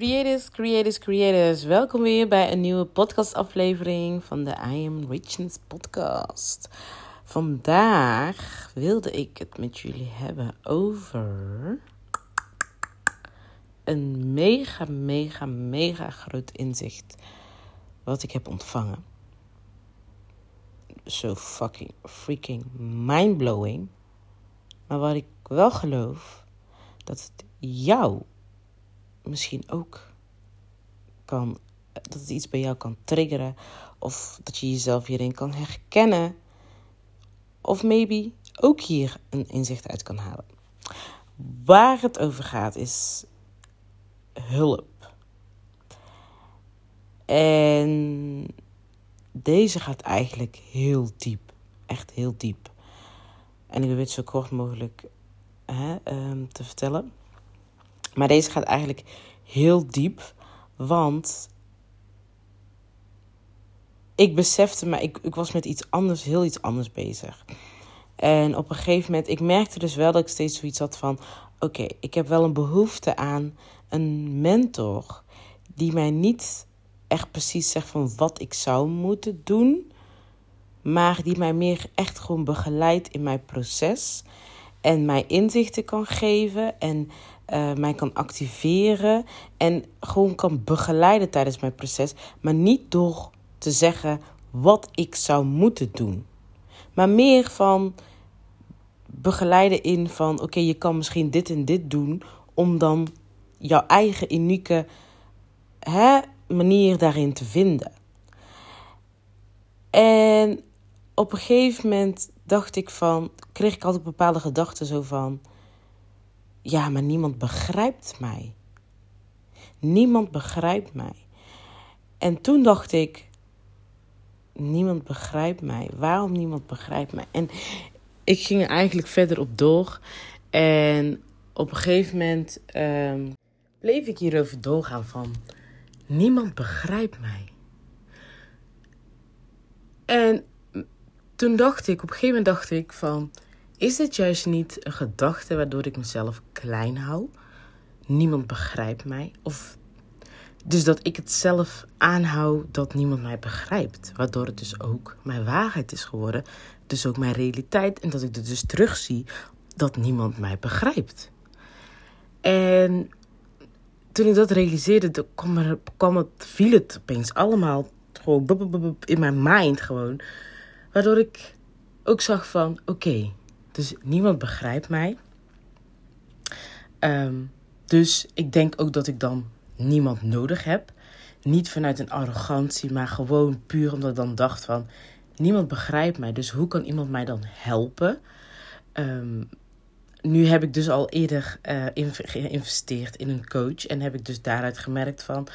Creators, creators, creators. Welkom weer bij een nieuwe podcastaflevering van de I Am Richness podcast. Vandaag wilde ik het met jullie hebben over een mega, mega, mega groot inzicht wat ik heb ontvangen. Zo fucking freaking mindblowing. Maar wat ik wel geloof dat het jou misschien ook kan, dat het iets bij jou kan triggeren. Of dat je jezelf hierin kan herkennen. Of maybe ook hier een inzicht uit kan halen. Waar het over gaat is hulp. En deze gaat eigenlijk heel diep. Echt heel diep. En ik wil het zo kort mogelijk hè, um, te vertellen. Maar deze gaat eigenlijk heel diep. Want ik besefte, maar ik, ik was met iets anders, heel iets anders bezig. En op een gegeven moment, ik merkte dus wel dat ik steeds zoiets had van: oké, ik heb wel een behoefte aan een mentor die mij niet echt precies zegt van wat ik zou moeten doen, maar die mij meer echt gewoon begeleidt in mijn proces en mij inzichten kan geven en uh, mij kan activeren en gewoon kan begeleiden tijdens mijn proces, maar niet door te zeggen wat ik zou moeten doen, maar meer van begeleiden in van oké, je kan misschien dit en dit doen om dan jouw eigen unieke hè, manier daarin te vinden. En op een gegeven moment dacht ik van, kreeg ik altijd bepaalde gedachten zo van, ja, maar niemand begrijpt mij. Niemand begrijpt mij. En toen dacht ik, niemand begrijpt mij. Waarom niemand begrijpt mij? En ik ging eigenlijk verder op door. En op een gegeven moment um, bleef ik hierover doorgaan van, niemand begrijpt mij. En toen dacht ik, op een gegeven moment dacht ik van, is dit juist niet een gedachte waardoor ik mezelf klein hou? Niemand begrijpt mij. Of dus dat ik het zelf aanhoud dat niemand mij begrijpt. Waardoor het dus ook mijn waarheid is geworden. Dus ook mijn realiteit. En dat ik er dus terugzie dat niemand mij begrijpt. En toen ik dat realiseerde, kwam, er, kwam het, viel het opeens allemaal gewoon in mijn mind gewoon. Waardoor ik ook zag van, oké, dus niemand begrijpt mij. Um, dus ik denk ook dat ik dan niemand nodig heb. Niet vanuit een arrogantie, maar gewoon puur omdat ik dan dacht van... Niemand begrijpt mij, dus hoe kan iemand mij dan helpen? Um, nu heb ik dus al eerder uh, geïnvesteerd in een coach. En heb ik dus daaruit gemerkt van...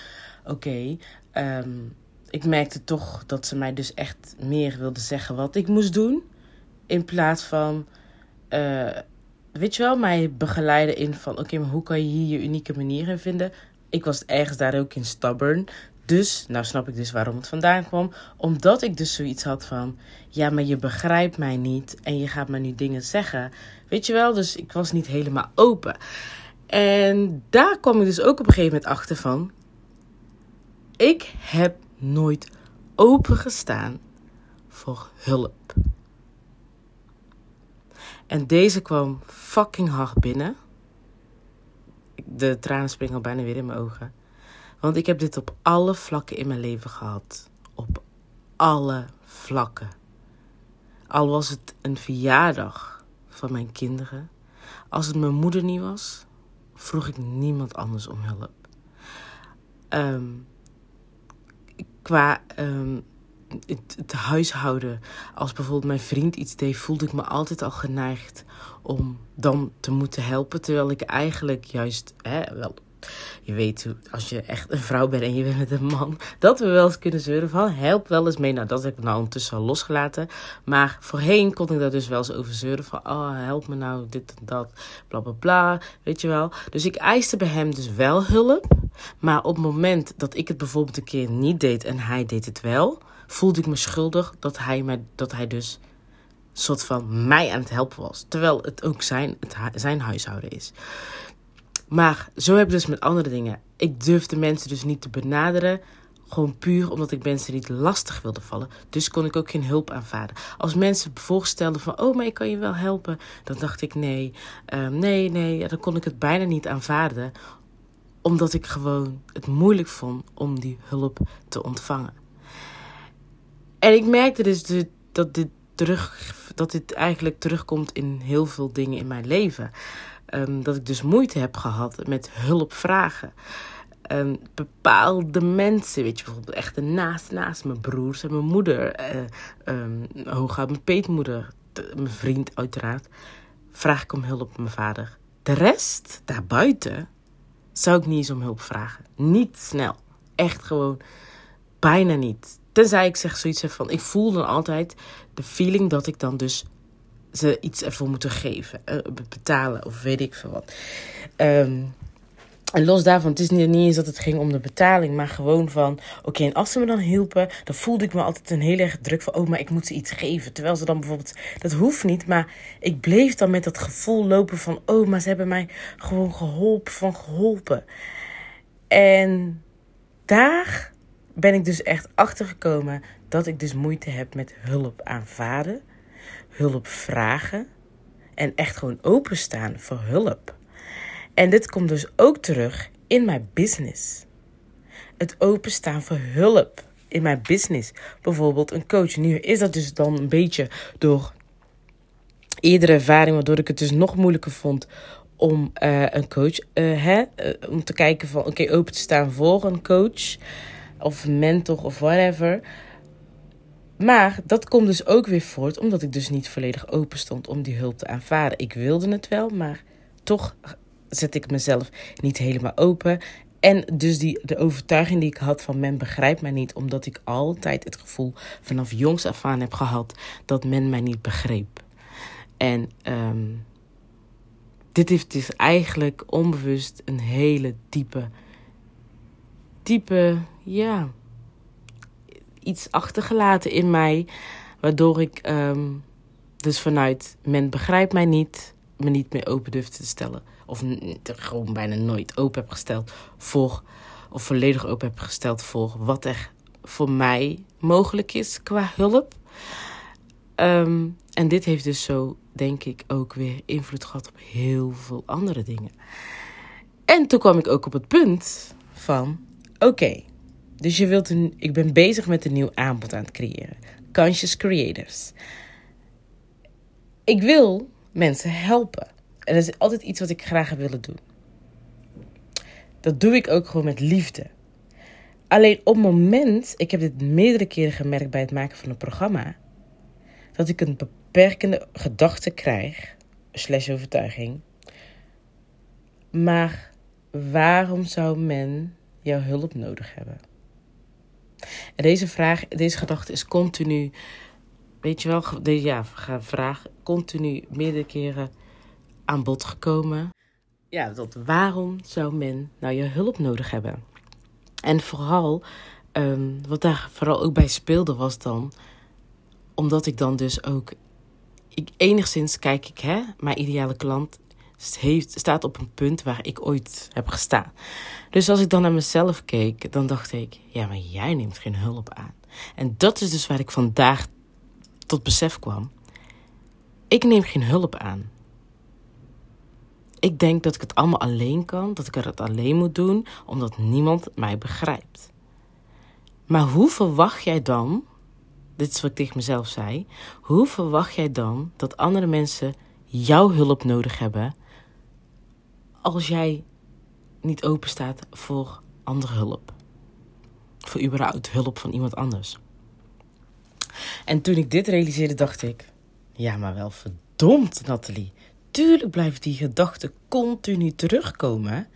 Oké, um, ik merkte toch dat ze mij dus echt meer wilde zeggen wat ik moest doen. In plaats van, uh, weet je wel, mij begeleiden in van: oké, maar hoe kan je hier je unieke manier in vinden? Ik was ergens daar ook in stubborn. Dus, nou snap ik dus waarom het vandaan kwam. Omdat ik dus zoiets had van: ja, maar je begrijpt mij niet en je gaat me nu dingen zeggen. Weet je wel, dus ik was niet helemaal open. En daar kwam ik dus ook op een gegeven moment achter van: ik heb nooit opengestaan voor hulp. En deze kwam fucking hard binnen. De tranen springen al bijna weer in mijn ogen. Want ik heb dit op alle vlakken in mijn leven gehad. Op alle vlakken. Al was het een verjaardag van mijn kinderen. Als het mijn moeder niet was, vroeg ik niemand anders om hulp. Um, qua um, het, het, huishouden. Als bijvoorbeeld mijn vriend iets deed, voelde ik me altijd al geneigd om dan te moeten helpen. Terwijl ik eigenlijk juist hè, wel je weet hoe, als je echt een vrouw bent en je bent met een man, dat we wel eens kunnen zeuren van help wel eens mee. Nou, dat heb ik nou ondertussen al losgelaten. Maar voorheen kon ik daar dus wel eens over zeuren van oh, help me nou dit en dat, bla bla bla, weet je wel. Dus ik eiste bij hem dus wel hulp. Maar op het moment dat ik het bijvoorbeeld een keer niet deed en hij deed het wel, voelde ik me schuldig dat hij, mij, dat hij dus soort van mij aan het helpen was. Terwijl het ook zijn, het, zijn huishouden is. Maar zo heb ik dus met andere dingen. ik durfde mensen dus niet te benaderen. Gewoon puur omdat ik mensen niet lastig wilde vallen. Dus kon ik ook geen hulp aanvaarden. Als mensen voorstelden van, oh, maar ik kan je wel helpen. Dan dacht ik, nee, uh, nee, nee. Dan kon ik het bijna niet aanvaarden. Omdat ik gewoon het moeilijk vond om die hulp te ontvangen. En ik merkte dus dat dit, terug, dat dit eigenlijk terugkomt in heel veel dingen in mijn leven. Um, dat ik dus moeite heb gehad met hulp vragen. Um, bepaalde mensen, weet je, bijvoorbeeld echt naast, naast mijn broers en mijn moeder, uh, hooguit mijn peetmoeder, mijn vriend uiteraard, vraag ik om hulp mijn vader. De rest, daarbuiten, zou ik niet eens om hulp vragen. Niet snel. Echt gewoon bijna niet. Tenzij ik zeg zoiets van, ik voel dan altijd de feeling dat ik dan dus ze iets ervoor moeten geven, uh, betalen of weet ik veel wat. Um, en los daarvan, het is niet, eens dat het ging om de betaling, maar gewoon van: oké, en als ze me dan hielpen, dan voelde ik me altijd een heel erg druk van: oh, maar ik moet ze iets geven. Terwijl ze dan bijvoorbeeld, dat hoeft niet, maar ik bleef dan met dat gevoel lopen van: oh, maar ze hebben mij gewoon geholpen, van geholpen. En daar ben ik dus echt achter gekomen dat ik dus moeite heb met hulp aanvaarden, hulp vragen en echt gewoon openstaan voor hulp. En dit komt dus ook terug in mijn business. Het openstaan voor hulp in mijn business. Bijvoorbeeld een coach. Nu is dat dus dan een beetje door eerdere ervaring, waardoor ik het dus nog moeilijker vond om uh, een coach, uh, hè, uh, om te kijken van oké, open te staan voor een coach of mentor of whatever. Maar dat komt dus ook weer voort omdat ik dus niet volledig open stond om die hulp te aanvaarden. Ik wilde het wel, maar toch zet ik mezelf niet helemaal open. En dus die, de overtuiging die ik had van men begrijpt mij niet, omdat ik altijd het gevoel vanaf jongs af aan heb gehad dat men mij niet begreep. En um, dit heeft dus eigenlijk onbewust een hele diepe, diepe, ja, iets achtergelaten in mij, waardoor ik um, dus vanuit men begrijpt mij niet, me niet meer open durfde te stellen of gewoon bijna nooit open heb gesteld voor, of volledig open heb gesteld voor wat er voor mij mogelijk is qua hulp. Ehm, en dit heeft dus zo, denk ik, ook weer invloed gehad op heel veel andere dingen. En toen kwam ik ook op het punt van: oké, dus je wilt een, ik ben bezig met een nieuw aanbod aan het creëren. Conscious Creators. Ik wil mensen helpen. En dat is altijd iets wat ik graag heb willen doen. Dat doe ik ook gewoon met liefde. Alleen op het moment, ik heb dit meerdere keren gemerkt bij het maken van een programma, dat ik een beperkende gedachte krijg, slash overtuiging. Maar waarom zou men jouw hulp nodig hebben? En deze vraag, deze gedachte is continu, weet je wel, deze ja, vraag continu meerdere keren aan bod gekomen. Ja, dat waarom zou men nou je hulp nodig hebben? En vooral, um, wat daar vooral ook bij speelde was dan, omdat ik dan dus ook, ik, enigszins kijk ik, hè, mijn ideale klant heeft, staat op een punt waar ik ooit heb gestaan. Dus als ik dan naar mezelf keek, dan dacht ik, ja, maar jij neemt geen hulp aan. En dat is dus waar ik vandaag tot besef kwam. Ik neem geen hulp aan ik denk dat ik het allemaal alleen kan, dat ik het alleen moet doen, omdat niemand mij begrijpt. Maar hoe verwacht jij dan, dit is wat ik tegen mezelf zei, hoe verwacht jij dan dat andere mensen jouw hulp nodig hebben als jij niet open staat voor andere hulp? Voor überhaupt hulp van iemand anders. En toen ik dit realiseerde, dacht ik: ja, maar wel verdomd, Nathalie natuurlijk blijft die gedachte continu terugkomen.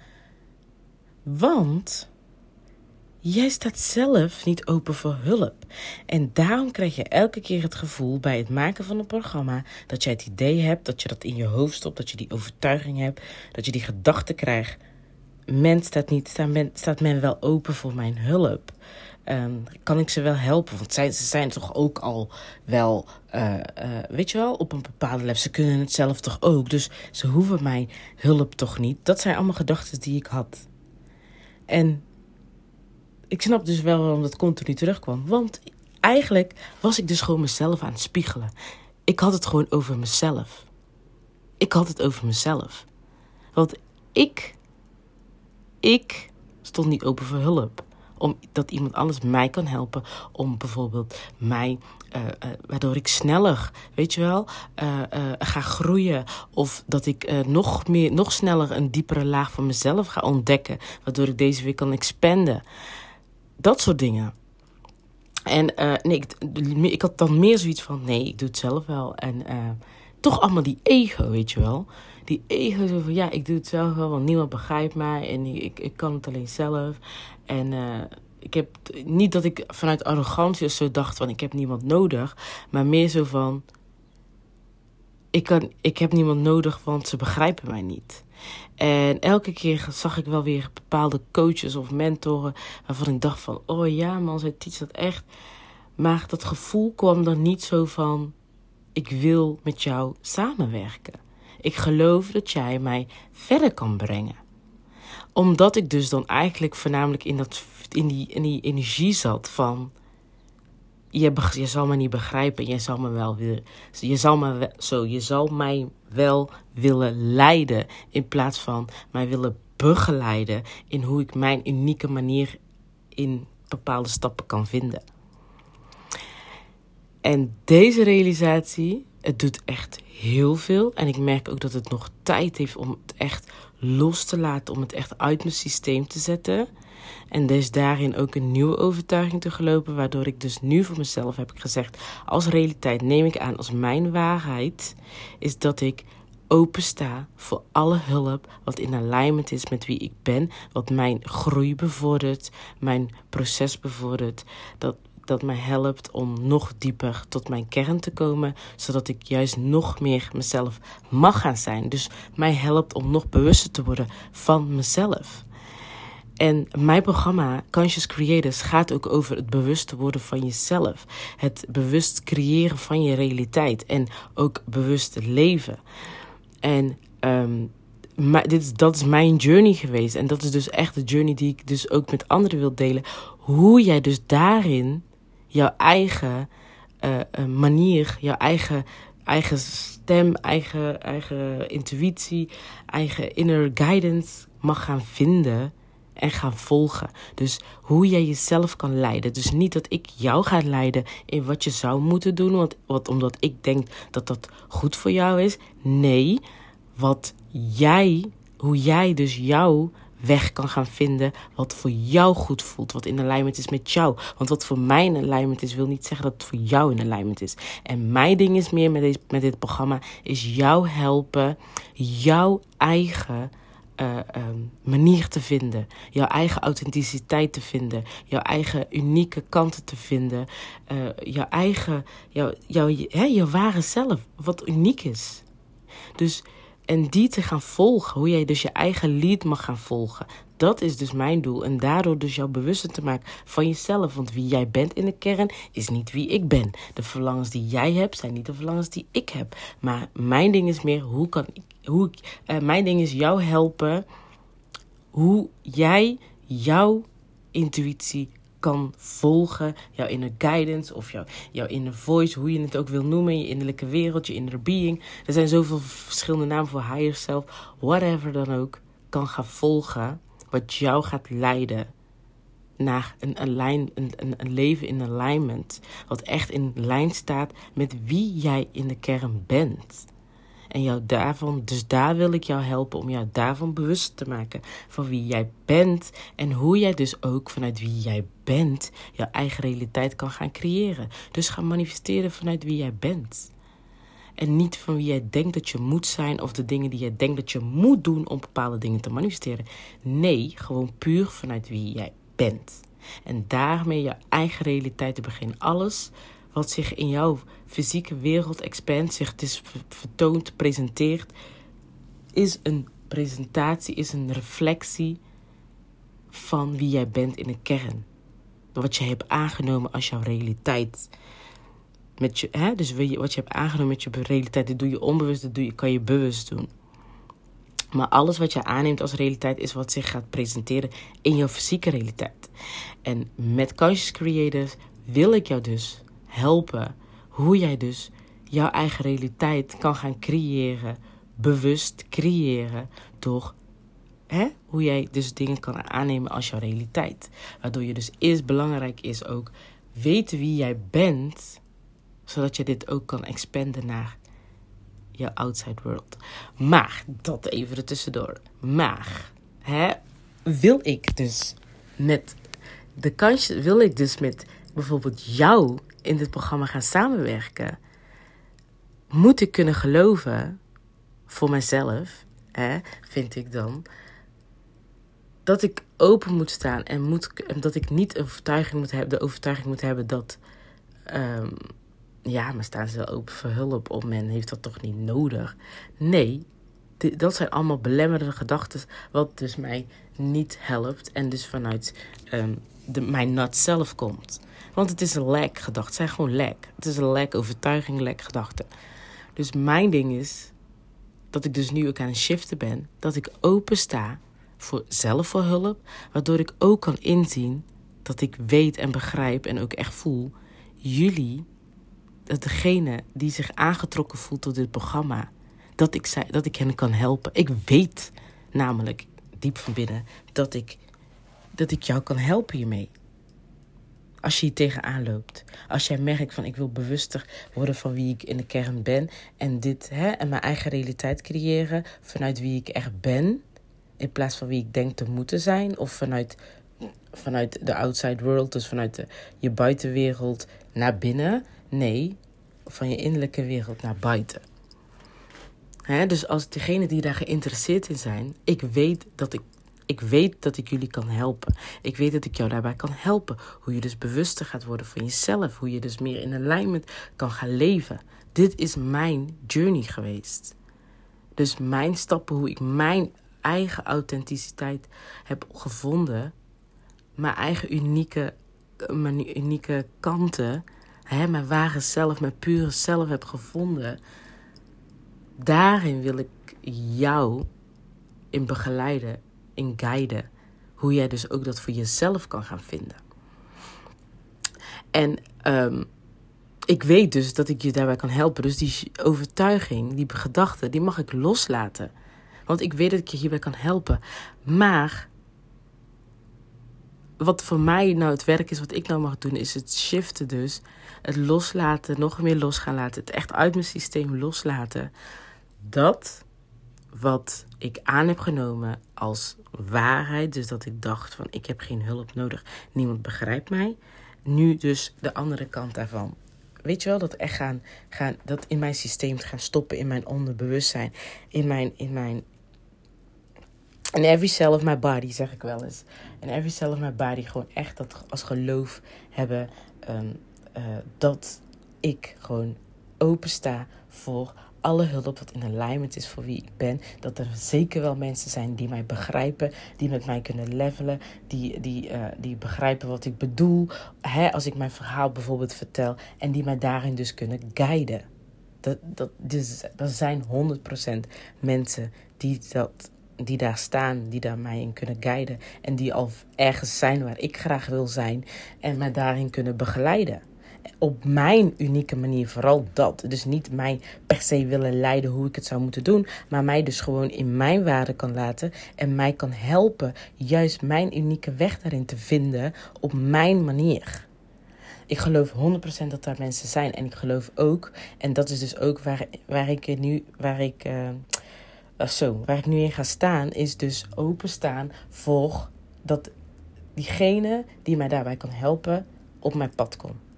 Want jij staat zelf niet open voor hulp. En daarom krijg je elke keer het gevoel bij het maken van een programma dat jij het idee hebt, dat je dat in je hoofd stopt, dat je die overtuiging hebt, dat je die gedachte krijgt. Men staat, niet, staat, men, staat men wel open voor mijn hulp? Um, kan ik ze wel helpen? Want zij, ze zijn toch ook al wel, uh, uh, weet je wel, op een bepaalde level. Ze kunnen het zelf toch ook. Dus ze hoeven mij hulp toch niet. Dat zijn allemaal gedachten die ik had. En ik snap dus wel waarom dat continu terugkwam. Want eigenlijk was ik dus gewoon mezelf aan het spiegelen. Ik had het gewoon over mezelf. Ik had het over mezelf. Want ik, ik stond niet open voor hulp. Om dat iemand anders mij kan helpen. Om bijvoorbeeld mij, uh, uh, waardoor ik sneller, weet je wel, uh, ga groeien. Of dat ik nog, meer, nog sneller een diepere laag van mezelf ga ontdekken. Waardoor ik deze weer kan expanden. Dat soort dingen. En nee, ik, ik, had dan meer zoiets van: nee, ik doe het zelf wel. En toch allemaal die ego, weet je wel. Die ego zo van, ja, ik doe het zelf wel, want niemand begrijpt mij. En ik, ik kan het alleen zelf. En uh, ik heb niet dat ik vanuit arrogantie zo dacht van, ik heb niemand nodig. Maar meer zo van, ik, kan, ik heb niemand nodig, want ze begrijpen mij niet. En elke keer zag ik wel weer bepaalde coaches of mentoren waarvan ik dacht van, oh ja man, zij teach dat echt. Maar dat gevoel kwam dan niet zo van, ik wil met jou samenwerken. Ik geloof dat jij mij verder kan brengen. Omdat ik dus dan eigenlijk voornamelijk in, dat, in, die, in die energie zat van. Je, je zal me niet begrijpen, je zal me wel willen. Je zal, me, zo, je zal mij wel willen leiden. In plaats van mij willen begeleiden in hoe ik mijn unieke manier in bepaalde stappen kan vinden. En deze realisatie, het doet echt heel veel. En ik merk ook dat het nog tijd heeft om het echt los te laten, om het echt uit mijn systeem te zetten. En dus daarin ook een nieuwe overtuiging te gelopen, waardoor ik dus nu voor mezelf heb gezegd, als realiteit neem ik aan als mijn waarheid, is dat ik opensta voor alle hulp wat in alignment is met wie ik ben, wat mijn groei bevordert, mijn proces bevordert, dat dat mij helpt om nog dieper tot mijn kern te komen, zodat ik juist nog meer mezelf mag gaan zijn. Dus mij helpt om nog bewuster te worden van mezelf. En mijn programma Conscious Creators gaat ook over het bewust worden van jezelf. Het bewust creëren van je realiteit en ook bewust leven. En maar dit dat is mijn journey geweest. En dat is dus echt de journey die ik dus ook met anderen wil delen. Hoe jij dus daarin jouw eigen uh, manier, jouw eigen, eigen stem, eigen, eigen intuïtie, eigen inner guidance mag gaan vinden en gaan volgen. Dus hoe jij jezelf kan leiden. Dus niet dat ik jou ga leiden in wat je zou moeten doen, want, omdat ik denk dat dat goed voor jou is. Nee, wat jij, hoe jij dus jouw weg kan gaan vinden wat voor jou goed voelt, wat in alignment is met jou. Want wat voor mij in alignment is, wil niet zeggen dat het voor jou in alignment is. En mijn ding is meer met, deze, met dit programma, is jou helpen, jouw eigen uh, um, manier te vinden, jouw eigen authenticiteit te vinden, jouw eigen unieke kanten te vinden, uh, jouw eigen, jouw, jouw, hè, jouw ware zelf, wat uniek is. Dus en die te gaan volgen, hoe jij dus je eigen lead mag gaan volgen. Dat is dus mijn doel. En daardoor dus jou bewuster te maken van jezelf. Want wie jij bent in de kern is niet wie ik ben. De verlangens die jij hebt zijn niet de verlangens die ik heb. Maar mijn ding is meer hoe kan ik. Hoe uh, mijn ding is jou helpen. Hoe jij jouw intuïtie kan volgen. Jouw inner guidance of jouw, jouw inner voice, hoe je het ook wil noemen. Je innerlijke wereld, je inner being. Er zijn zoveel verschillende namen voor higher self. Whatever dan ook. Kan gaan volgen. Wat jou gaat leiden naar een, align, een, een, een leven in alignment. Wat echt in lijn staat met wie jij in de kern bent. En jou daarvan, dus daar wil ik jou helpen om jou daarvan bewust te maken van wie jij bent. En hoe jij dus ook vanuit wie jij bent jouw eigen realiteit kan gaan creëren. Dus ga manifesteren vanuit wie jij bent. En niet van wie jij denkt dat je moet zijn of de dingen die jij denkt dat je moet doen om bepaalde dingen te manifesteren. Nee, gewoon puur vanuit wie jij bent. En daarmee je eigen realiteit te beginnen. Alles wat zich in jouw fysieke wereld expandt, zich dus vertoont, presenteert, is een presentatie, is een reflectie van wie jij bent in de kern. Wat je hebt aangenomen als jouw realiteit. Met je, hè? Dus wat je hebt aangenomen met je realiteit, dat doe je onbewust, dat doe je, kan je bewust doen. Maar alles wat je aanneemt als realiteit is wat zich gaat presenteren in jouw fysieke realiteit. En met Conscious Creators wil ik jou dus helpen hoe jij dus jouw eigen realiteit kan gaan creëren, bewust creëren door hè, hoe jij dus dingen kan aannemen als jouw realiteit. Waardoor je dus eerst belangrijk is ook weten wie jij bent, zodat je dit ook kan expanden naar jouw outside world. Maar, dat even er tussendoor. Maar, hè, wil ik dus met de kans, wil ik dus met bijvoorbeeld jou in dit programma gaan samenwerken, moet ik kunnen geloven voor mezelf, hè, vind ik dan, dat ik open moet staan en, moet, dat ik niet overtuiging moet hebben, de overtuiging moet hebben dat. Um, ja, maar staan ze wel open voor hulp of men heeft dat toch niet nodig? Nee, dat zijn allemaal belemmerende gedachten, wat dus mij niet helpt en dus vanuit um, de, mijn nat zelf komt. Want het is een lek gedachte, het zijn gewoon lek. Het is een lek overtuiging, lek gedachten. Dus mijn ding is dat ik dus nu ook aan het shiften ben, dat ik open sta voor zelf hulp, waardoor ik ook kan inzien dat ik weet en begrijp en ook echt voel, jullie, dat degene die zich aangetrokken voelt tot dit programma, dat ik, zei, dat ik hen kan helpen. Ik weet namelijk diep van binnen dat ik, dat ik jou kan helpen hiermee. Als je hier tegenaan loopt. Als jij merkt van ik wil bewuster worden van wie ik in de kern ben. En dit hè, en mijn eigen realiteit creëren vanuit wie ik echt ben in plaats van wie ik denk te moeten zijn. Of vanuit, vanuit de outside world, dus vanuit de, je buitenwereld naar binnen. Nee, van je innerlijke wereld naar buiten. dus als degenen die daar geïnteresseerd in zijn, ik weet dat ik, ik weet dat ik jullie kan helpen. Ik weet dat ik jou daarbij kan helpen. Hoe je dus bewuster gaat worden van jezelf. Hoe je dus meer in alignment kan gaan leven. Dit is mijn journey geweest. Dus mijn stappen, hoe ik mijn eigen authenticiteit heb gevonden, mijn eigen unieke, mijn unieke kanten, hè, mijn ware zelf, mijn pure zelf heb gevonden, daarin wil ik jou in begeleiden, in guiden, hoe jij dus ook dat voor jezelf kan gaan vinden. En um, ik weet dus dat ik je daarbij kan helpen. Dus die overtuiging, die gedachte, die mag ik loslaten. Want ik weet dat ik je hierbij kan helpen. Maar wat voor mij nou het werk is, wat ik nou mag doen, is het shiften dus. Het loslaten, nog meer los gaan laten. Het echt uit mijn systeem loslaten. Dat wat ik aan heb genomen als waarheid. Dus dat ik dacht van ik heb geen hulp nodig. Niemand begrijpt mij. Nu dus de andere kant daarvan. Weet je wel, dat echt gaan, gaan dat in mijn systeem te gaan stoppen, in mijn onderbewustzijn, in mijn, in mijn in every cell of my body, zeg ik wel eens. In every cell of my body gewoon echt dat als geloof hebben. Um, uh, dat ik gewoon open sta voor alle hulp wat in alignment is voor wie ik ben. Dat er zeker wel mensen zijn die mij begrijpen, die met mij kunnen levelen, die, die, uh, die begrijpen wat ik bedoel. Hè, als ik mijn verhaal bijvoorbeeld vertel en die mij daarin dus kunnen guiden. Dat, dat, dus, er zijn 100% mensen die dat die daar staan, die daar mij in kunnen guiden. En die al ergens zijn waar ik graag wil zijn. En mij daarin kunnen begeleiden. Op mijn unieke manier, vooral dat. Dus niet mij per se willen leiden hoe ik het zou moeten doen. Maar mij dus gewoon in mijn waarde kan laten. En mij kan helpen juist mijn unieke weg daarin te vinden op mijn manier. Ik geloof 100% dat daar mensen zijn. En ik geloof ook, en dat is dus ook waar, waar ik nu, waar ik. Uh, uh, zo, waar ik nu in ga staan, is dus openstaan voor dat diegene die mij daarbij kan helpen op mijn pad komt.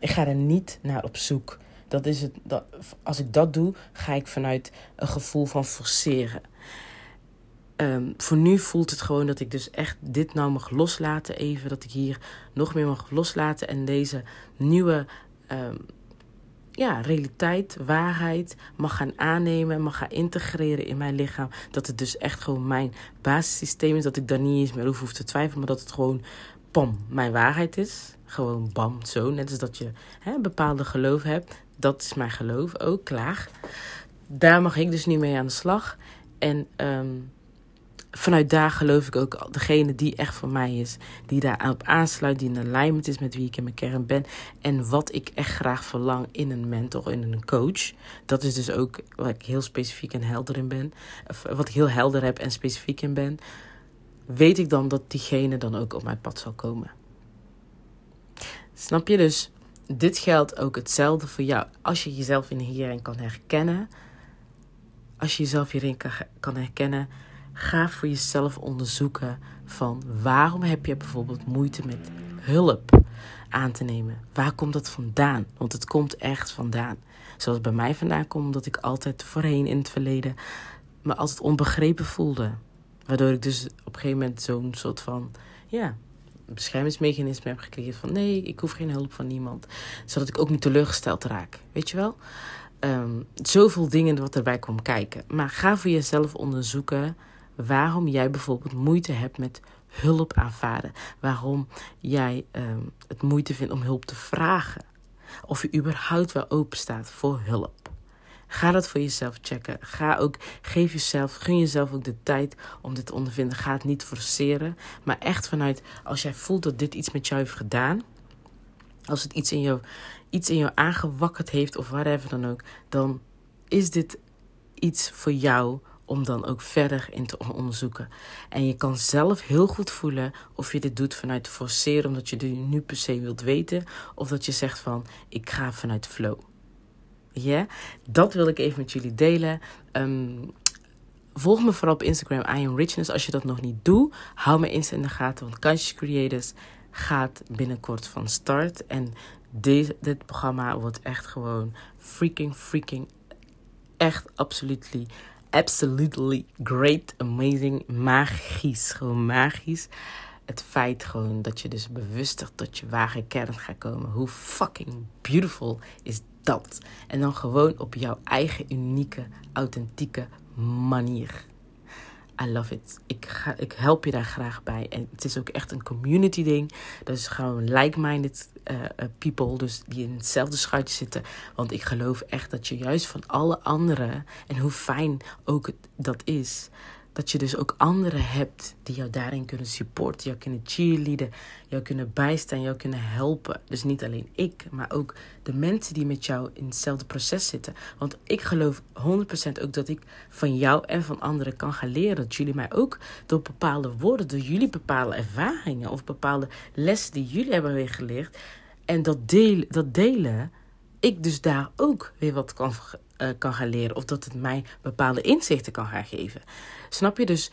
Ik ga er niet naar op zoek. Dat is het, dat, als ik dat doe, ga ik vanuit een gevoel van forceren. Um, voor nu voelt het gewoon dat ik dus echt dit nou mag loslaten even. Dat ik hier nog meer mag loslaten en deze nieuwe um, ja, realiteit, waarheid mag gaan aannemen, mag gaan integreren in mijn lichaam. Dat het dus echt gewoon mijn basissysteem is. Dat ik daar niet eens meer over hoef te twijfelen, maar dat het gewoon, pam, mijn waarheid is. Gewoon bam, zo. Net als dat je hè, bepaalde geloof hebt. Dat is mijn geloof ook, klaar. Daar mag ik dus niet mee aan de slag. En ehm, vanuit daar geloof ik ook degene die echt voor mij is. Die daarop aansluit, die in alignment is met wie ik in mijn kern ben. En wat ik echt graag verlang in een mentor, in een coach. Dat is dus ook waar ik heel specifiek en helder in ben. Of wat ik heel helder heb en specifiek in ben. Weet ik dan dat diegene dan ook op mijn pad zal komen. Snap je dus? Dit geldt ook hetzelfde voor jou. Als je jezelf in hierin kan herkennen. Als je jezelf hierin kan herkennen Ga voor jezelf onderzoeken van waarom heb je bijvoorbeeld moeite met hulp aan te nemen? Waar komt dat vandaan? Want het komt echt vandaan. Zoals bij mij vandaan komt, omdat ik altijd voorheen in het verleden me altijd onbegrepen voelde. Waardoor ik dus op een gegeven moment zo'n soort van, ja, beschermingsmechanisme heb gecreëerd van nee, ik hoef geen hulp van niemand. Zodat ik ook niet teleurgesteld raak. Weet je wel? Um, zoveel dingen wat erbij komt kijken. Maar ga voor jezelf onderzoeken waarom jij bijvoorbeeld moeite hebt met hulp aanvaarden. Waarom jij ehm, het moeite vindt om hulp te vragen. Of je überhaupt wel open staat voor hulp. Ga dat voor jezelf checken. Ga ook, geef jezelf, gun jezelf ook de tijd om dit te ondervinden. Ga het niet forceren, maar echt vanuit als jij voelt dat dit iets met jou heeft gedaan. Als het iets in jou, iets in jou aangewakkerd heeft of whatever dan ook, dan is dit iets voor jou om dan ook verder in te onderzoeken. En je kan zelf heel goed voelen of je dit doet vanuit forceren, omdat je dit nu per se wilt weten, of dat je zegt van ik ga vanuit flow. Ja, dat wil ik even met jullie delen. Ehm, volg me vooral op Instagram, I Richness. Als je dat nog niet doet, hou me eens in de gaten, want Conscious Creators gaat binnenkort van start. En dit, dit programma wordt echt gewoon freaking, freaking, echt absolutely absolutely great, amazing, magisch. Gewoon magisch. Het feit gewoon dat je dus bewuster tot je ware kern gaat komen. Hoe fucking beautiful is dat? En dan gewoon op jouw eigen unieke, authentieke manier. I love it. Ik, ga, ik help je daar graag bij. En het is ook echt een community ding. Dat gewoon like-minded uh, people. Dus die in hetzelfde schuitje zitten. Want ik geloof echt dat je juist van alle anderen. En hoe fijn ook dat is dat je dus ook anderen hebt die jou daarin kunnen supporten, jou kunnen cheerleaden, jou kunnen bijstaan, jou kunnen helpen. Dus niet alleen ik, maar ook de mensen die met jou in hetzelfde proces zitten. Want ik geloof 100% ook dat ik van jou en van anderen kan gaan leren. Dat jullie mij ook door bepaalde woorden, door jullie bepaalde ervaringen of bepaalde lessen die jullie hebben weer geleerd. En dat, deel, dat delen, ik dus daar ook weer wat kan uh, kan gaan leren. Of dat het mij bepaalde inzichten kan gaan geven. Snap je dus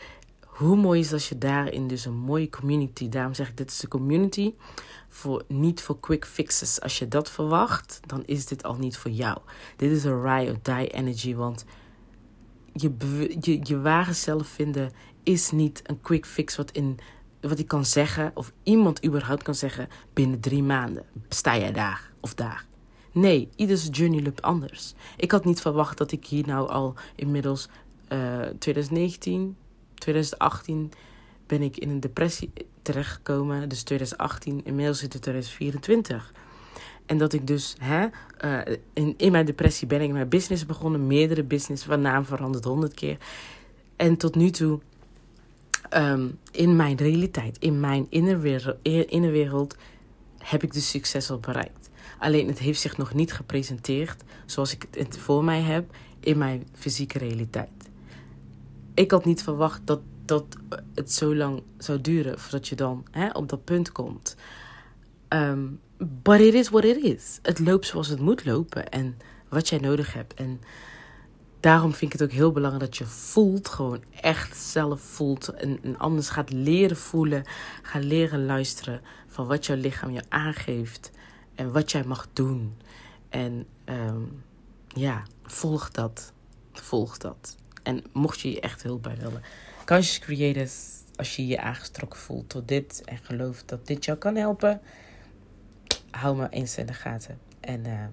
hoe mooi is als je daarin dus een mooie community. Daarom zeg ik, dit is de community voor, niet voor quick fixes. Als je dat verwacht, dan is dit al niet voor jou. Dit is een ride or die energy, want je, je, je ware zelf vinden is niet een quick fix wat, in, wat ik kan zeggen, of iemand überhaupt kan zeggen, binnen drie maanden sta jij daar of daar. Nee, ieders journey loopt anders. Ik had niet verwacht dat ik hier nou al inmiddels uh, 2019, 2018 ben ik in een depressie terechtgekomen. Dus 2018, inmiddels zit het 2024. En dat ik dus hè, uh, in, in mijn depressie ben ik mijn business begonnen. Meerdere business, van naam veranderd honderd keer. En tot nu toe um, in mijn realiteit, in mijn innerwereld, innerwereld heb ik dus succes al bereikt. Alleen het heeft zich nog niet gepresenteerd zoals ik het voor mij heb in mijn fysieke realiteit. Ik had niet verwacht dat, dat het zo lang zou duren voordat je dan hè, op dat punt komt. Um, but it is what it is. Het loopt zoals het moet lopen en wat jij nodig hebt. En daarom vind ik het ook heel belangrijk dat je voelt, gewoon echt zelf voelt. En, en anders gaat leren voelen, gaat leren luisteren van wat jouw lichaam je aangeeft. En wat jij mag doen. En um, ja, volg dat. Volg dat. En mocht je je echt hulp bij willen. Conscious Creators, als je je aangestrokken voelt tot dit en gelooft dat dit jou kan helpen, hou me eens in de gaten. En uh,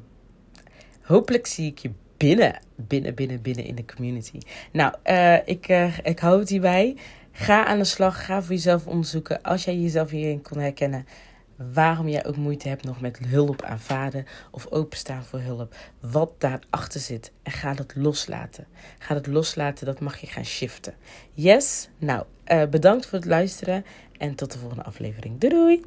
hopelijk zie ik je binnen, binnen, binnen, binnen in de community. Nou, uh, ik, uh, ik hou het hierbij. Ga aan de slag. Ga voor jezelf onderzoeken. Als jij jezelf hierin kon herkennen, waarom jij ook moeite hebt nog met hulp aanvaarden of openstaan voor hulp. Wat daarachter zit. En ga dat loslaten. Ga dat loslaten, dat mag je gaan shiften. Yes? Nou, uh, bedankt voor het luisteren en tot de volgende aflevering. Doei doei!